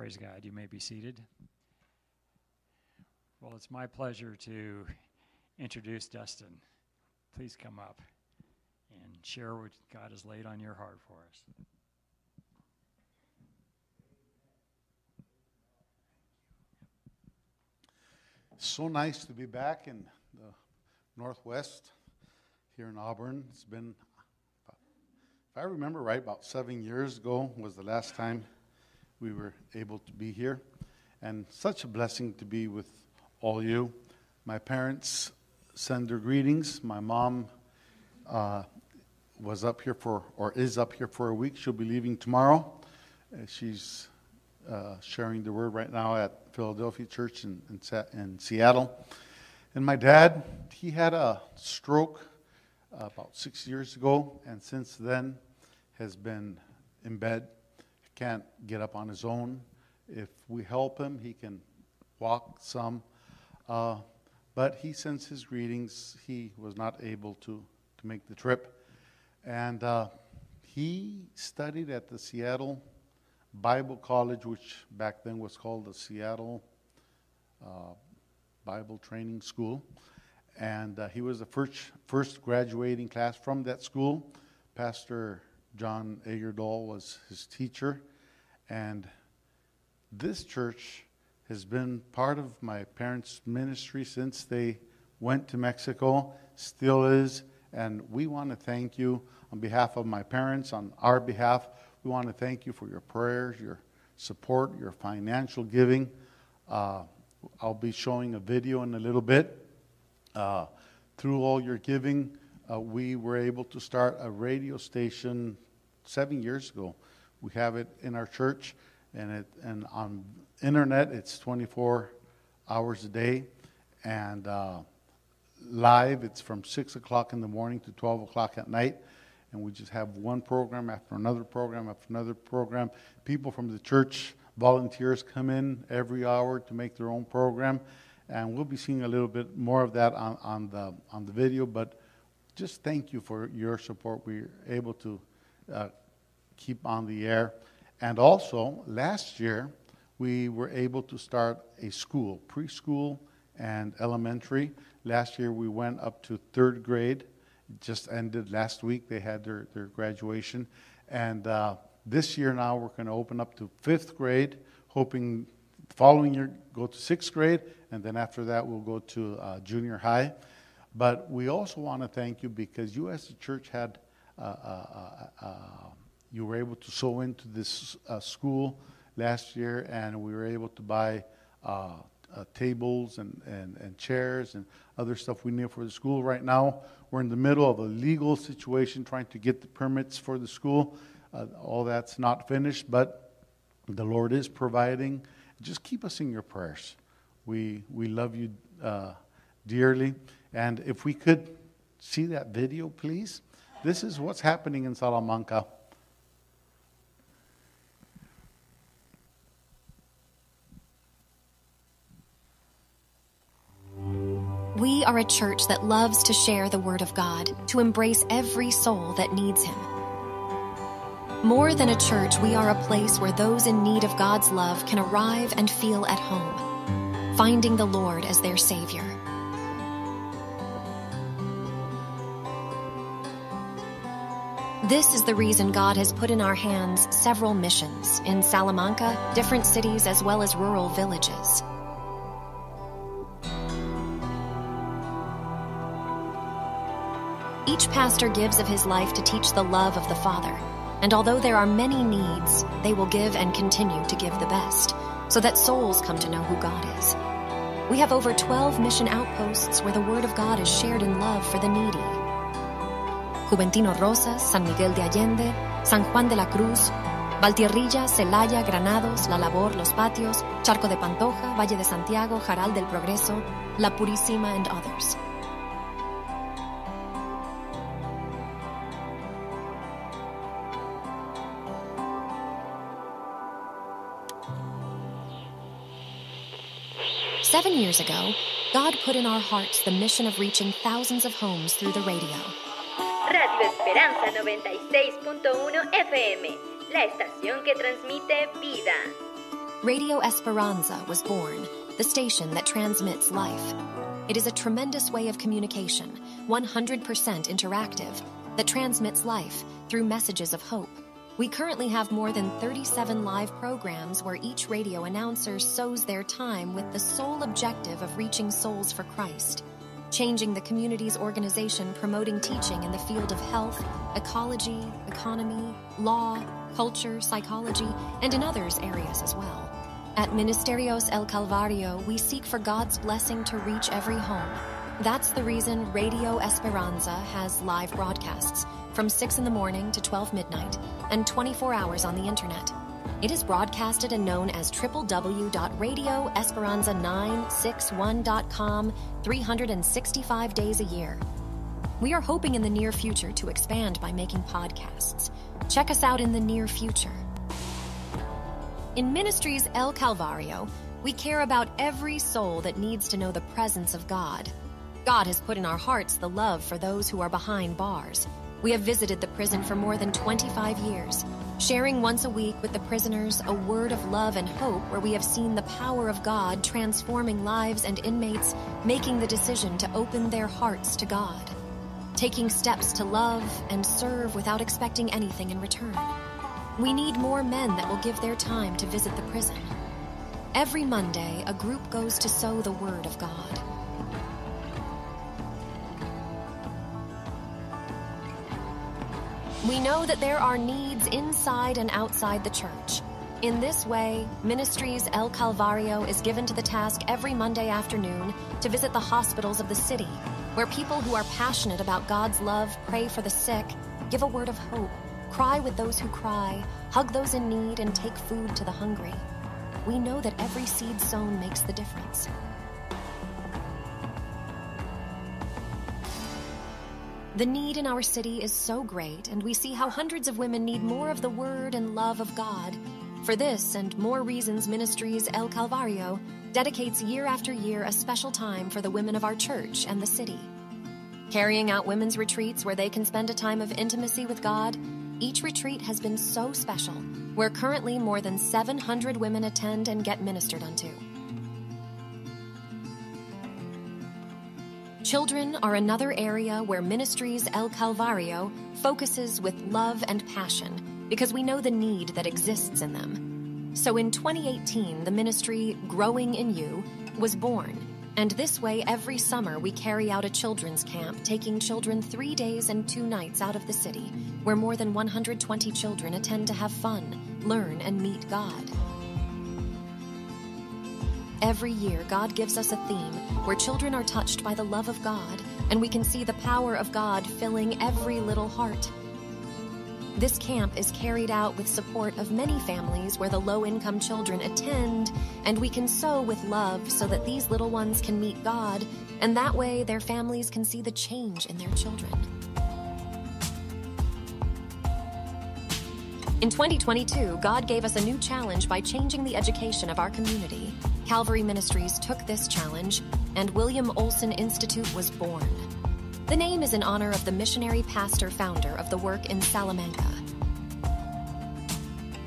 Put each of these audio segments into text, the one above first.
Praise God. You may be seated. Well, it's my pleasure to introduce Dustin. Please come up and share what God has laid on your heart for us. So nice to be back in the Northwest here in Auburn. It's been, if I remember right, about seven years ago was the last time we were able to be here. And such a blessing to be with all you. My parents send their greetings. My mom uh, was up here for, or is up here for a week. She'll be leaving tomorrow. Uh, she's uh, sharing the word right now at Philadelphia Church in, in, in, Seattle. And my dad, he had a stroke about six years ago, and since then has been in bed can't get up on his own. If we help him, he can walk some. Uh, but he sends his greetings. He was not able to, to make the trip. And uh, he studied at the Seattle Bible College, which back then was called the Seattle uh, Bible Training School. And uh, he was the first, first graduating class from that school. Pastor John Agerdahl was his teacher. And this church has been part of my parents' ministry since they went to Mexico, still is. And we want to thank you on behalf of my parents, on our behalf. We want to thank you for your prayers, your support, your financial giving. Uh, I'll be showing a video in a little bit. Uh, through all your giving, uh, we were able to start a radio station seven years ago we have it in our church, and it and on internet it's 24 hours a day, and uh, live it's from six o'clock in the morning to 12 o'clock at night, and we just have one program after another program after another program. People from the church volunteers come in every hour to make their own program, and we'll be seeing a little bit more of that on, on the on the video, but. Just thank you for your support. We're able to uh, keep on the air. And also, last year, we were able to start a school, preschool and elementary. Last year, we went up to third grade. It just ended last week. They had their, their graduation. And uh, this year now, we're going to open up to fifth grade, hoping following year go to sixth grade, and then after that, we'll go to uh, junior high. But we also want to thank you because you, as a church, had uh, uh, uh, uh you were able to sow into this uh, school last year, and we were able to buy uh, uh, tables and, and, and chairs and other stuff we need for the school. Right now, we're in the middle of a legal situation trying to get the permits for the school. Uh, all that's not finished, but the Lord is providing. Just keep us in your prayers. We, we love you uh, dearly. And if we could see that video, please. This is what's happening in Salamanca. Are a church that loves to share the Word of God, to embrace every soul that needs Him. More than a church, we are a place where those in need of God's love can arrive and feel at home, finding the Lord as their Savior. This is the reason God has put in our hands several missions in Salamanca, different cities, as well as rural villages. Each pastor gives of his life to teach the love of the Father. And although there are many needs, they will give and continue to give the best, so that souls come to know who God is. We have over 12 mission outposts where the Word of God is shared in love for the needy. Juventino Rosas, San Miguel de Allende, San Juan de la Cruz, Valtierrilla, Celaya, Granados, La Labor, Los Patios, Charco de Pantoja, Valle de Santiago, Jaral del Progreso, La Purísima, and others. Years ago, God put in our hearts the mission of reaching thousands of homes through the radio. Radio Esperanza 96.1 FM, la estación que transmite vida. Radio Esperanza was born, the station that transmits life. It is a tremendous way of communication, 100% interactive, that transmits life through messages of hope. We currently have more than 37 live programs where each radio announcer sows their time with the sole objective of reaching souls for Christ, changing the community's organization promoting teaching in the field of health, ecology, economy, law, culture, psychology, and in others areas as well. At Ministerios El Calvario, we seek for God's blessing to reach every home. That's the reason Radio Esperanza has live broadcasts from 6 in the morning to 12 midnight and 24 hours on the internet. It is broadcasted and known as www.radioesperanza961.com 365 days a year. We are hoping in the near future to expand by making podcasts. Check us out in the near future. In Ministries El Calvario, we care about every soul that needs to know the presence of God. God has put in our hearts the love for those who are behind bars. We have visited the prison for more than 25 years, sharing once a week with the prisoners a word of love and hope where we have seen the power of God transforming lives and inmates making the decision to open their hearts to God, taking steps to love and serve without expecting anything in return. We need more men that will give their time to visit the prison. Every Monday, a group goes to sow the Word of God. We know that there are needs inside and outside the church. In this way, Ministries El Calvario is given to the task every Monday afternoon to visit the hospitals of the city, where people who are passionate about God's love pray for the sick, give a word of hope, cry with those who cry, hug those in need, and take food to the hungry. We know that every seed sown makes the difference. The need in our city is so great, and we see how hundreds of women need more of the Word and love of God. For this and more reasons, Ministries El Calvario dedicates year after year a special time for the women of our church and the city. Carrying out women's retreats where they can spend a time of intimacy with God, each retreat has been so special, where currently more than 700 women attend and get ministered unto. Children are another area where Ministries El Calvario focuses with love and passion because we know the need that exists in them. So in 2018, the ministry Growing in You was born. And this way, every summer, we carry out a children's camp, taking children three days and two nights out of the city, where more than 120 children attend to have fun, learn, and meet God. Every year, God gives us a theme where children are touched by the love of God, and we can see the power of God filling every little heart. This camp is carried out with support of many families where the low income children attend, and we can sow with love so that these little ones can meet God, and that way their families can see the change in their children. In 2022, God gave us a new challenge by changing the education of our community. Calvary Ministries took this challenge, and William Olson Institute was born. The name is in honor of the missionary pastor founder of the work in Salamanca.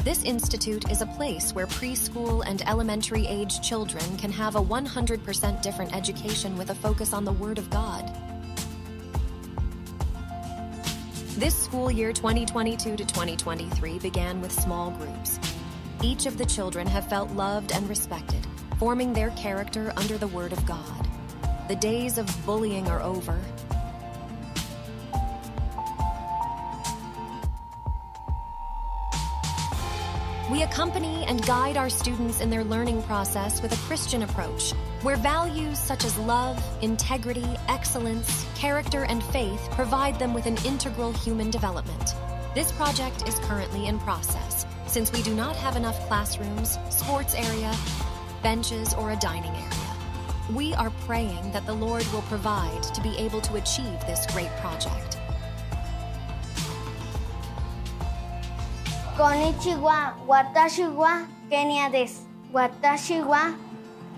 This institute is a place where preschool and elementary age children can have a 100% different education with a focus on the Word of God. This school year 2022 to 2023 began with small groups. Each of the children have felt loved and respected, forming their character under the Word of God. The days of bullying are over. We accompany and guide our students in their learning process with a Christian approach, where values such as love, integrity, excellence, character, and faith provide them with an integral human development. This project is currently in process, since we do not have enough classrooms, sports area, benches, or a dining area. We are praying that the Lord will provide to be able to achieve this great project. Konnichiwa, watashi wa Kenya des. Watashi wa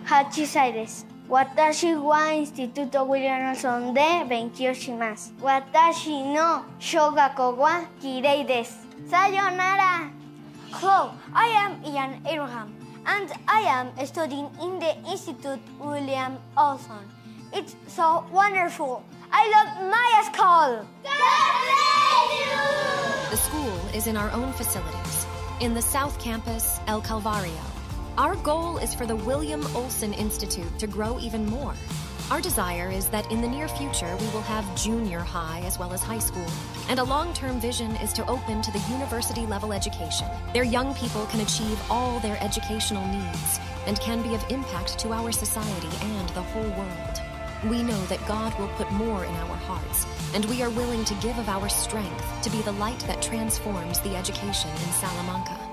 Hachisai des. Watashi wa Instituto William Olson de 28 más. Watashi no Shogaku wa Kirei des. Sayonara! Hello, I am Ian Abraham and I am studying in the Institute William Olson. It's so wonderful. I love my school. The school is in our own facilities, in the South Campus, El Calvario. Our goal is for the William Olson Institute to grow even more. Our desire is that in the near future we will have junior high as well as high school. And a long term vision is to open to the university level education. Their young people can achieve all their educational needs and can be of impact to our society and the whole world. We know that God will put more in our hearts, and we are willing to give of our strength to be the light that transforms the education in Salamanca.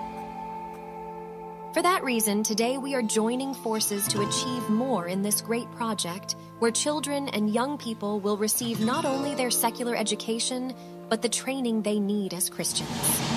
For that reason, today we are joining forces to achieve more in this great project where children and young people will receive not only their secular education, but the training they need as Christians.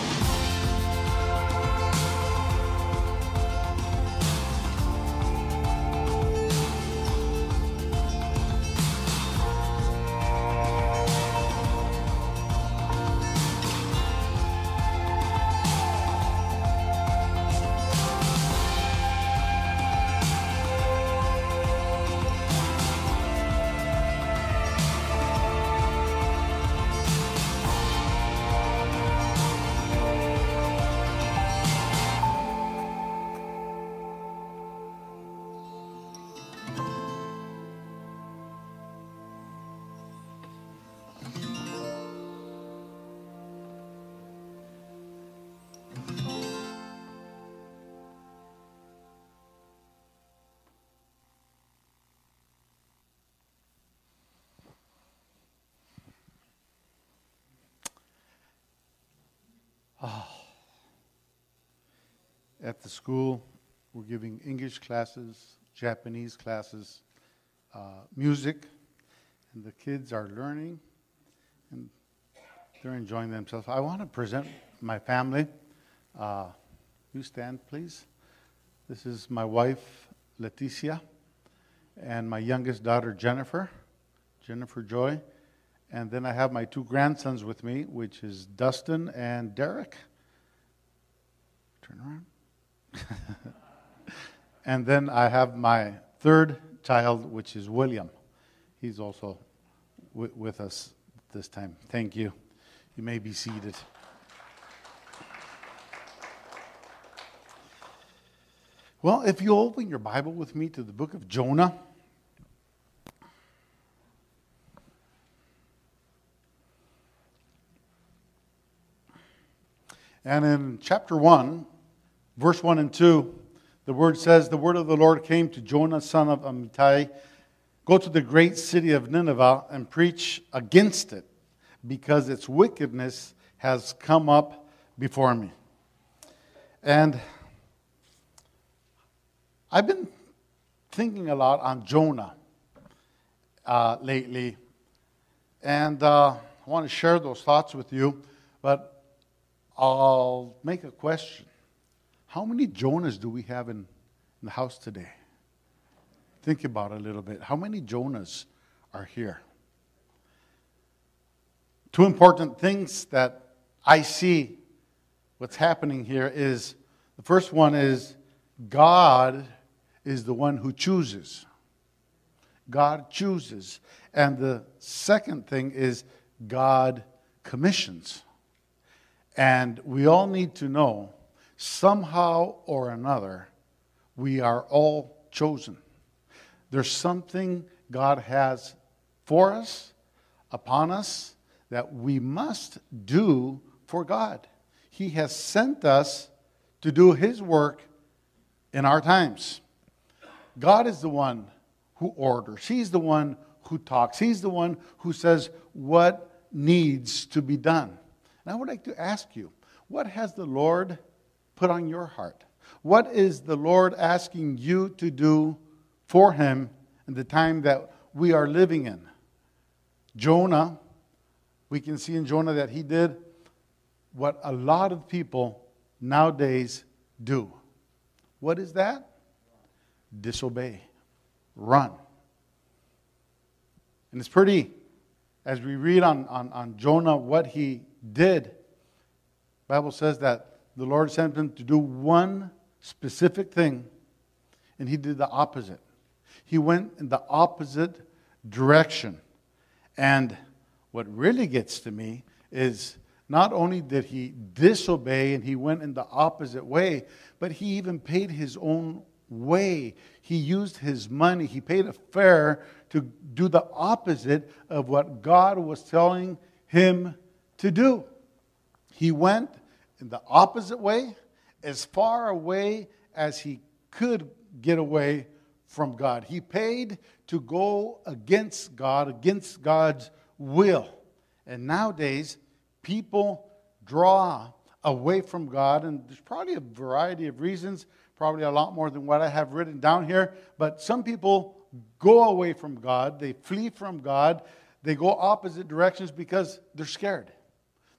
At the school, we're giving English classes, Japanese classes, uh, music, and the kids are learning and they're enjoying themselves. I want to present my family. Uh, you stand, please. This is my wife, Leticia, and my youngest daughter, Jennifer, Jennifer Joy. And then I have my two grandsons with me, which is Dustin and Derek. Turn around. and then I have my third child, which is William. He's also w- with us this time. Thank you. You may be seated. Well, if you open your Bible with me to the book of Jonah. And in chapter 1, verse 1 and 2, the word says, The word of the Lord came to Jonah, son of Amittai Go to the great city of Nineveh and preach against it, because its wickedness has come up before me. And I've been thinking a lot on Jonah uh, lately, and uh, I want to share those thoughts with you, but I'll make a question. How many Jonahs do we have in, in the house today? Think about it a little bit. How many Jonahs are here? Two important things that I see what's happening here is the first one is God is the one who chooses. God chooses. And the second thing is God commissions. And we all need to know somehow or another, we are all chosen. There's something God has for us, upon us, that we must do for God. He has sent us to do His work in our times. God is the one who orders, He's the one who talks, He's the one who says what needs to be done. And I would like to ask you, what has the Lord put on your heart? What is the Lord asking you to do for him in the time that we are living in. Jonah, we can see in Jonah that he did what a lot of people nowadays do. What is that? Disobey, run. And it's pretty, as we read on, on, on Jonah what he did, Bible says that the Lord sent him to do one specific thing and he did the opposite. He went in the opposite direction. And what really gets to me is not only did he disobey and he went in the opposite way, but he even paid his own way. He used his money, he paid a fare to do the opposite of what God was telling him to do. He went in the opposite way, as far away as he could get away from God. He paid to go against God, against God's will. And nowadays, people draw away from God, and there's probably a variety of reasons, probably a lot more than what I have written down here. But some people go away from God, they flee from God, they go opposite directions because they're scared.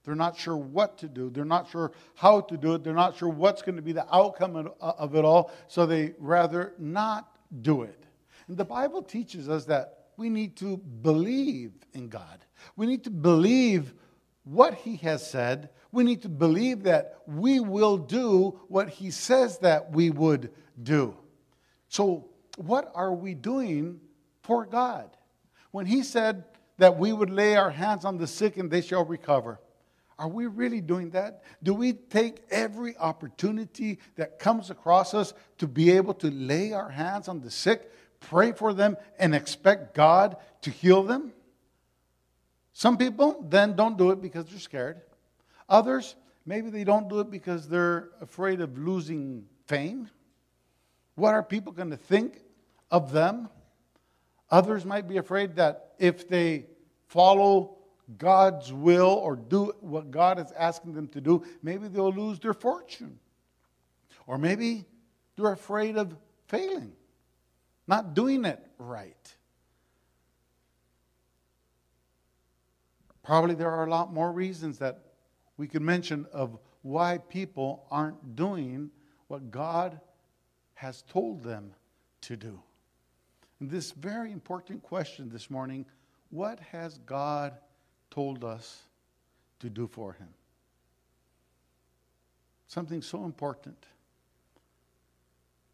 They're not sure what to do. They're not sure how to do it. They're not sure what's going to be the outcome of it all. So they rather not do it. And the Bible teaches us that we need to believe in God. We need to believe what He has said. We need to believe that we will do what He says that we would do. So, what are we doing for God? When He said that we would lay our hands on the sick and they shall recover, are we really doing that? Do we take every opportunity that comes across us to be able to lay our hands on the sick, pray for them, and expect God to heal them? Some people then don't do it because they're scared. Others, maybe they don't do it because they're afraid of losing fame. What are people going to think of them? Others might be afraid that if they follow God's will or do what God is asking them to do, maybe they'll lose their fortune. Or maybe they're afraid of failing, not doing it right. Probably there are a lot more reasons that we could mention of why people aren't doing what God has told them to do. And this very important question this morning what has God told us to do for him. Something so important.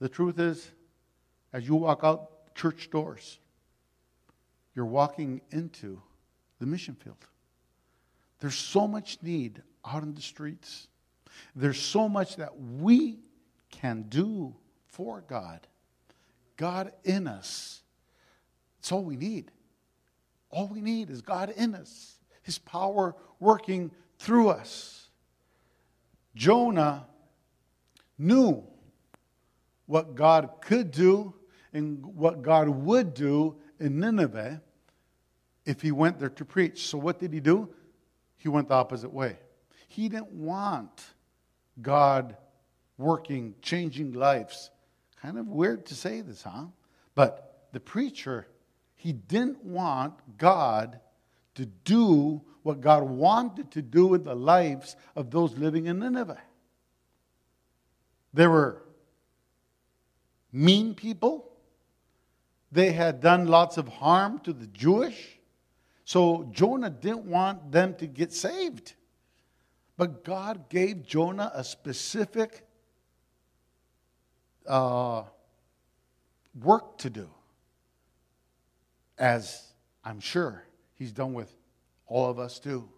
The truth is, as you walk out church doors, you're walking into the mission field. There's so much need out in the streets. There's so much that we can do for God. God in us. It's all we need. All we need is God in us. His power working through us. Jonah knew what God could do and what God would do in Nineveh if he went there to preach. So, what did he do? He went the opposite way. He didn't want God working, changing lives. Kind of weird to say this, huh? But the preacher, he didn't want God to do what God wanted to do in the lives of those living in Nineveh. They were mean people. They had done lots of harm to the Jewish. So Jonah didn't want them to get saved. But God gave Jonah a specific uh, work to do, as I'm sure he's done with all of us too.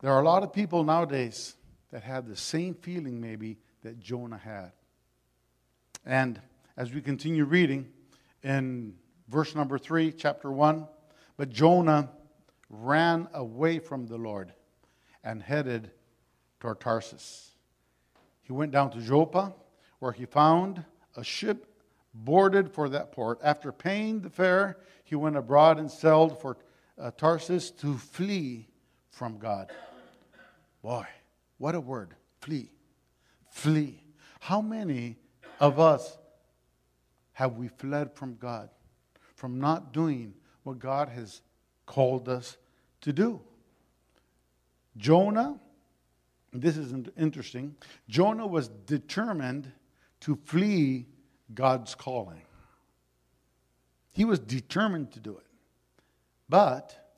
There are a lot of people nowadays that have the same feeling, maybe, that Jonah had. And as we continue reading in verse number three, chapter one, but Jonah ran away from the Lord and headed toward Tarsus. He went down to Joppa, where he found a ship boarded for that port. After paying the fare, he went abroad and sailed for uh, Tarsus to flee from God. Boy, what a word flee. Flee. How many of us have we fled from God, from not doing what God has called us to do? Jonah, this is interesting, Jonah was determined to flee God's calling. He was determined to do it. But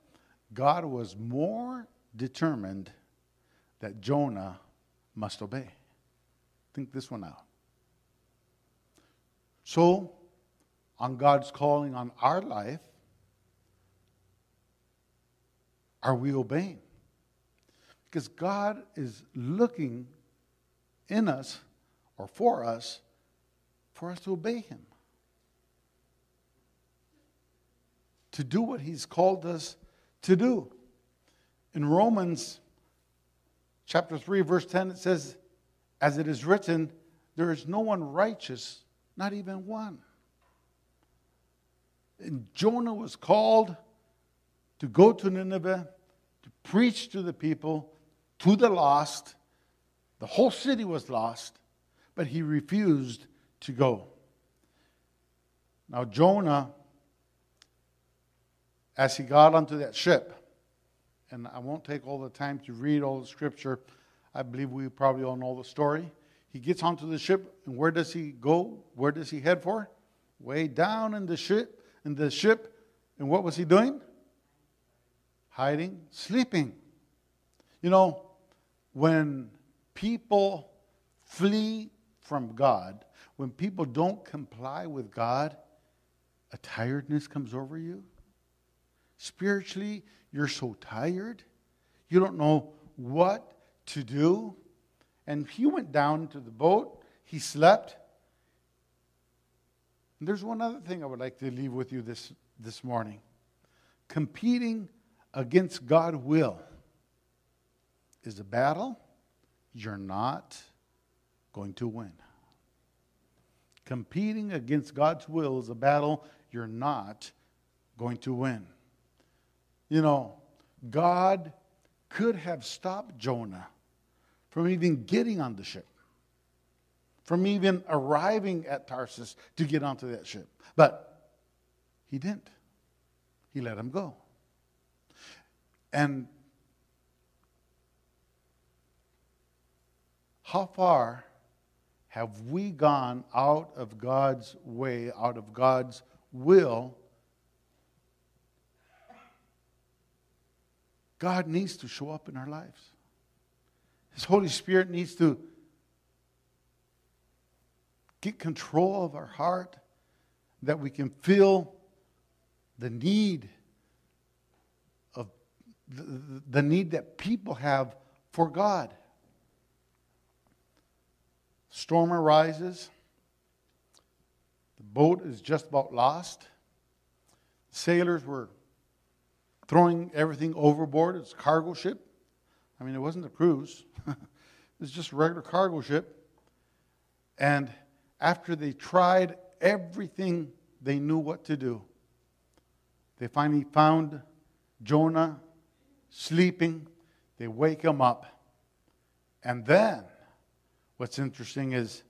God was more determined that Jonah must obey. Think this one out. So, on God's calling on our life, are we obeying? Because God is looking in us or for us for us to obey Him. To do what He's called us to do. In Romans chapter 3, verse 10, it says, As it is written, there is no one righteous, not even one. And Jonah was called to go to Nineveh, to preach to the people, to the lost. The whole city was lost, but he refused to go. Now, Jonah, as he got onto that ship, and I won't take all the time to read all the scripture, I believe we probably all know the story. He gets onto the ship, and where does he go? Where does he head for? Way down in the ship, in the ship, and what was he doing? Hiding, sleeping. You know, when people flee from God, when people don't comply with God, a tiredness comes over you. Spiritually, you're so tired. You don't know what to do. And he went down to the boat. He slept. And there's one other thing I would like to leave with you this, this morning competing against God's will is a battle you're not going to win. Competing against God's will is a battle you're not going to win. You know, God could have stopped Jonah from even getting on the ship, from even arriving at Tarsus to get onto that ship. But he didn't. He let him go. And how far have we gone out of God's way, out of God's will? God needs to show up in our lives. His Holy Spirit needs to get control of our heart, that we can feel the need of the, the need that people have for God. Storm arises. The boat is just about lost. Sailors were throwing everything overboard. It's a cargo ship. I mean, it wasn't a cruise, it was just a regular cargo ship. And after they tried everything they knew what to do, they finally found Jonah sleeping. They wake him up. And then What's interesting is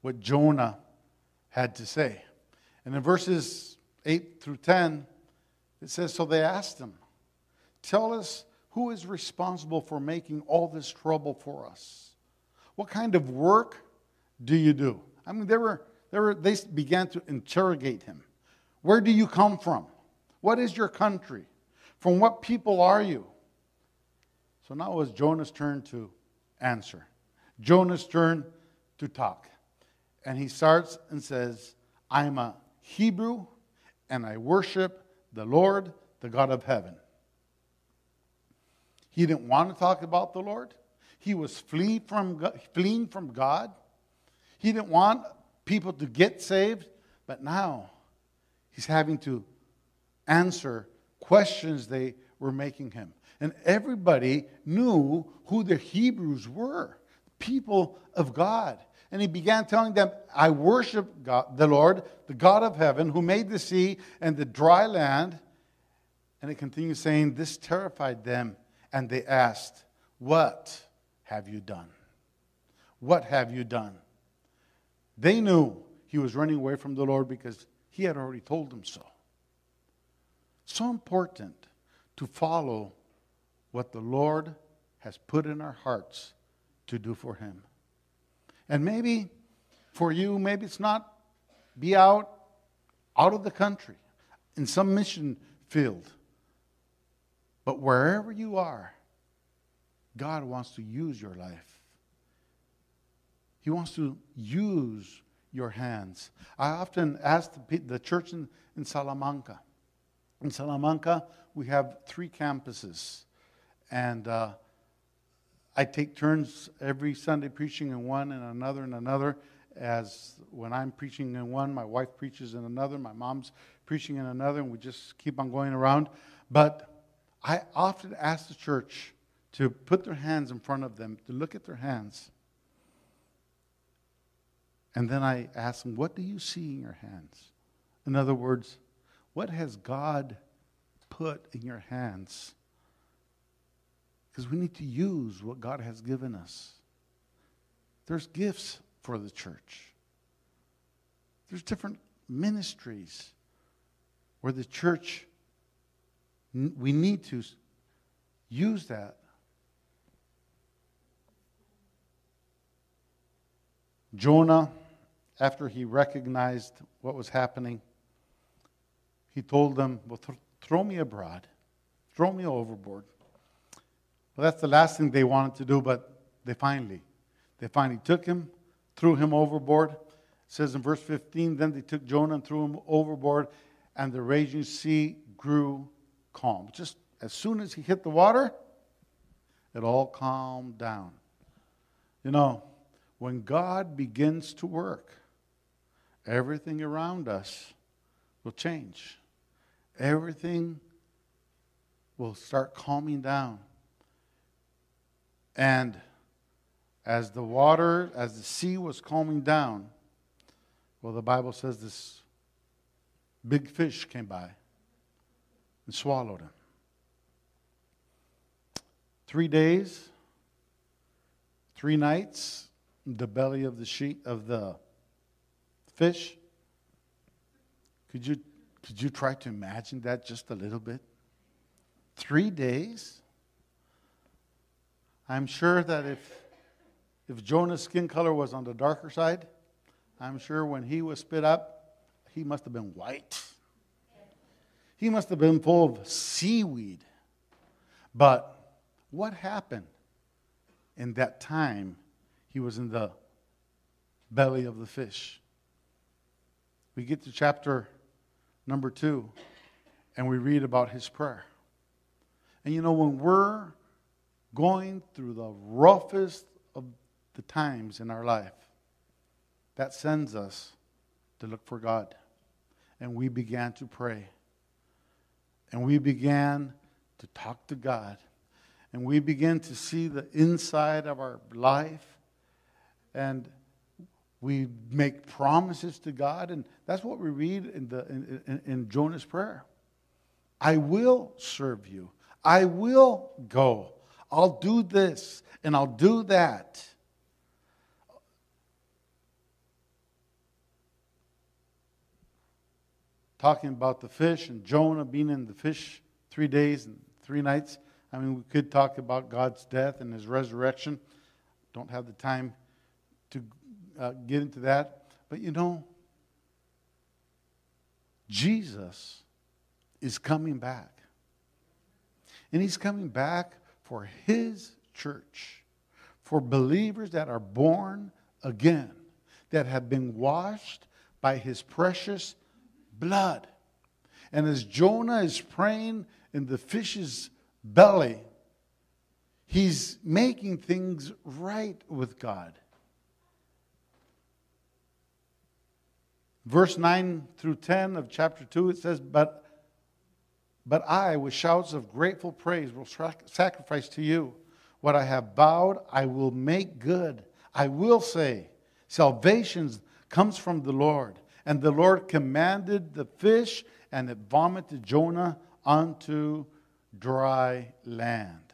what Jonah had to say. And in verses 8 through 10, it says So they asked him, Tell us who is responsible for making all this trouble for us? What kind of work do you do? I mean, they, were, they, were, they began to interrogate him. Where do you come from? What is your country? From what people are you? So now it was Jonah's turn to answer. Jonah's turn to talk. And he starts and says, I'm a Hebrew and I worship the Lord, the God of heaven. He didn't want to talk about the Lord. He was flee from, fleeing from God. He didn't want people to get saved, but now he's having to answer questions they were making him. And everybody knew who the Hebrews were people of God. And he began telling them, I worship God, the Lord, the God of heaven, who made the sea and the dry land. And it continues saying, This terrified them, and they asked, What have you done? What have you done? They knew he was running away from the Lord because he had already told them so. So important to follow what the Lord has put in our hearts to do for Him. And maybe for you, maybe it's not be out out of the country in some mission field. But wherever you are, God wants to use your life. He wants to use your hands. I often ask the, the church in, in Salamanca. In Salamanca, we have three campuses. And uh, I take turns every Sunday preaching in one and another and another. As when I'm preaching in one, my wife preaches in another, my mom's preaching in another, and we just keep on going around. But I often ask the church to put their hands in front of them, to look at their hands. And then I ask them, What do you see in your hands? In other words, what has God put in your hands? Because we need to use what God has given us. There's gifts for the church, there's different ministries where the church, we need to use that. Jonah, after he recognized what was happening, he told them, Well, th- throw me abroad, throw me overboard. Well, that's the last thing they wanted to do, but they finally, they finally took him, threw him overboard. It says in verse 15, then they took Jonah and threw him overboard, and the raging sea grew calm. Just as soon as he hit the water, it all calmed down. You know, when God begins to work, everything around us will change. Everything will start calming down. And as the water, as the sea was calming down, well, the Bible says this big fish came by and swallowed him. Three days, three nights, the belly of the sheet of the fish. Could you could you try to imagine that just a little bit? Three days. I'm sure that if if Jonah's skin color was on the darker side, I'm sure when he was spit up, he must have been white. He must have been full of seaweed. But what happened in that time he was in the belly of the fish? We get to chapter number two, and we read about his prayer. And you know, when we're going through the roughest of the times in our life, that sends us to look for God. And we began to pray. And we began to talk to God. And we began to see the inside of our life. And we make promises to God. And that's what we read in, the, in, in, in Jonah's prayer I will serve you, I will go. I'll do this and I'll do that. talking about the fish and Jonah being in the fish three days and three nights. I mean, we could talk about God's death and his resurrection. Don't have the time to uh, get into that. But you know, Jesus is coming back. And he's coming back for his church, for believers that are born again, that have been washed by his precious blood. And as Jonah is praying in the fish's belly, he's making things right with God. Verse 9 through 10 of chapter 2, it says, But, but I, with shouts of grateful praise, will sacrifice to you. What I have vowed, I will make good. I will say, Salvation comes from the Lord. And the Lord commanded the fish, and it vomited Jonah onto dry land.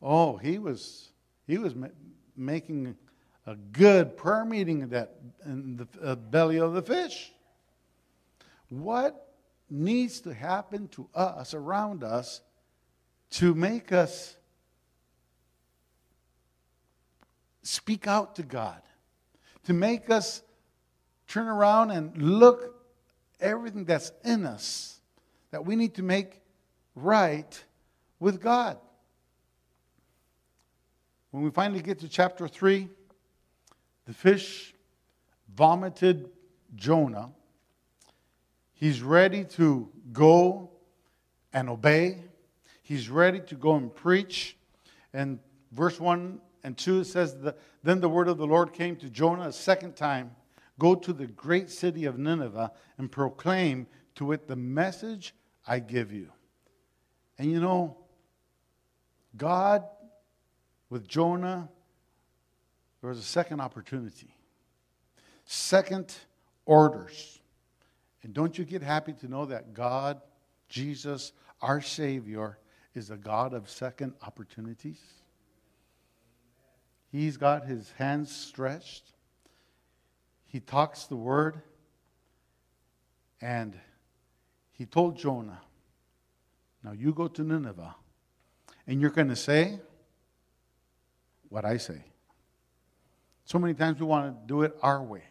Oh, he was, he was ma- making a good prayer meeting in, that, in the uh, belly of the fish. What needs to happen to us, around us, to make us speak out to God, to make us turn around and look everything that's in us that we need to make right with God. When we finally get to chapter 3, The fish vomited Jonah. He's ready to go and obey. He's ready to go and preach. And verse 1 and 2 says, Then the word of the Lord came to Jonah a second time Go to the great city of Nineveh and proclaim to it the message I give you. And you know, God, with Jonah, there was a second opportunity, second orders. And don't you get happy to know that God, Jesus, our Savior, is a God of second opportunities? He's got his hands stretched. He talks the word. And he told Jonah, Now you go to Nineveh, and you're going to say what I say. So many times we want to do it our way.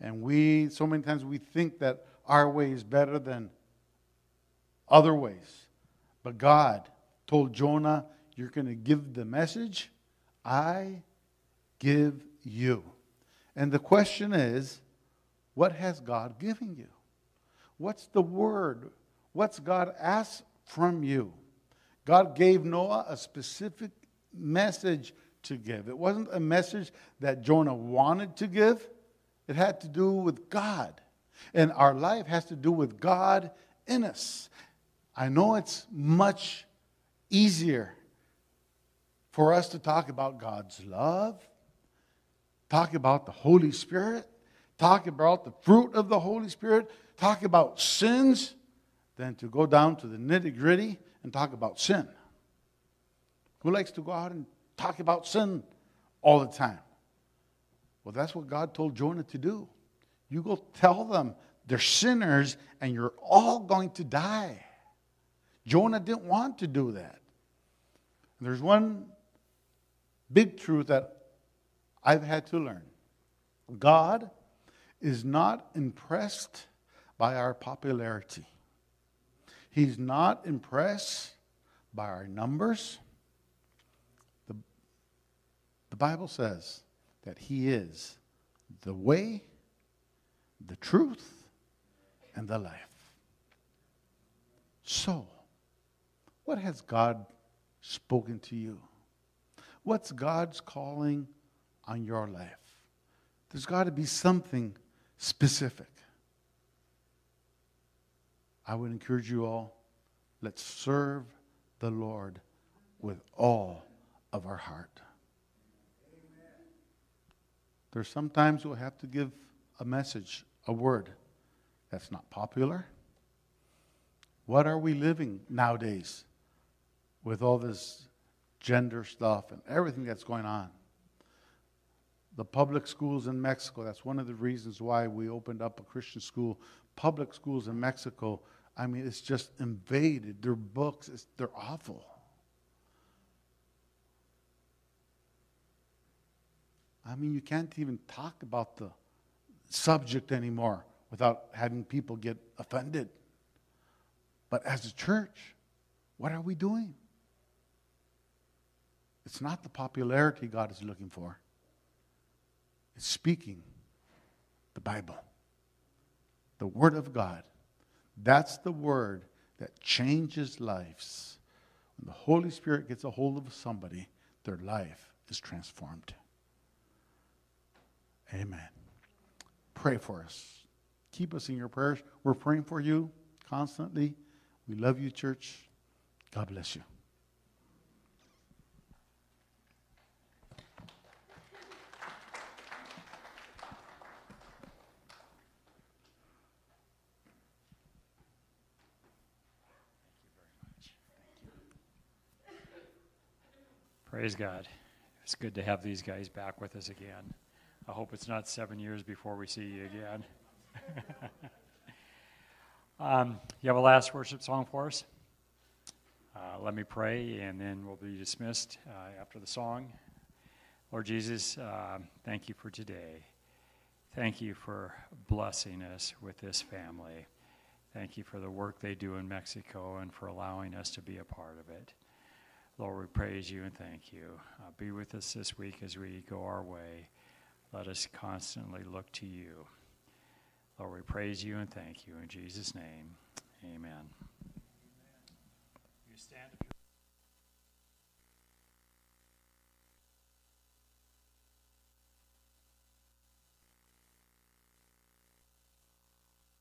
And we, so many times we think that our way is better than other ways. But God told Jonah, You're going to give the message I give you. And the question is, what has God given you? What's the word? What's God asked from you? God gave Noah a specific message to give. It wasn't a message that Jonah wanted to give, it had to do with God. And our life has to do with God in us. I know it's much easier for us to talk about God's love, talk about the Holy Spirit, talk about the fruit of the Holy Spirit, talk about sins, than to go down to the nitty gritty and talk about sin. Who likes to go out and talk about sin all the time? Well, that's what God told Jonah to do. You go tell them they're sinners and you're all going to die. Jonah didn't want to do that. There's one big truth that I've had to learn God is not impressed by our popularity, He's not impressed by our numbers. The, the Bible says that He is the way, the truth, and the life. So, what has God spoken to you? What's God's calling on your life? There's got to be something specific. I would encourage you all let's serve the Lord with all of our heart. There's sometimes we'll have to give a message, a word that's not popular. What are we living nowadays with all this gender stuff and everything that's going on? The public schools in Mexico, that's one of the reasons why we opened up a Christian school. Public schools in Mexico, I mean, it's just invaded. Their books, they're awful. I mean, you can't even talk about the subject anymore without having people get offended. But as a church, what are we doing? It's not the popularity God is looking for, it's speaking the Bible, the Word of God. That's the Word that changes lives. When the Holy Spirit gets a hold of somebody, their life is transformed. Amen. Pray for us. Keep us in your prayers. We're praying for you constantly. We love you, church. God bless you. Praise God. It's good to have these guys back with us again. I hope it's not seven years before we see you again. um, you have a last worship song for us? Uh, let me pray, and then we'll be dismissed uh, after the song. Lord Jesus, uh, thank you for today. Thank you for blessing us with this family. Thank you for the work they do in Mexico and for allowing us to be a part of it. Lord, we praise you and thank you. Uh, be with us this week as we go our way. Let us constantly look to you. Lord, we praise you and thank you. In Jesus' name, amen.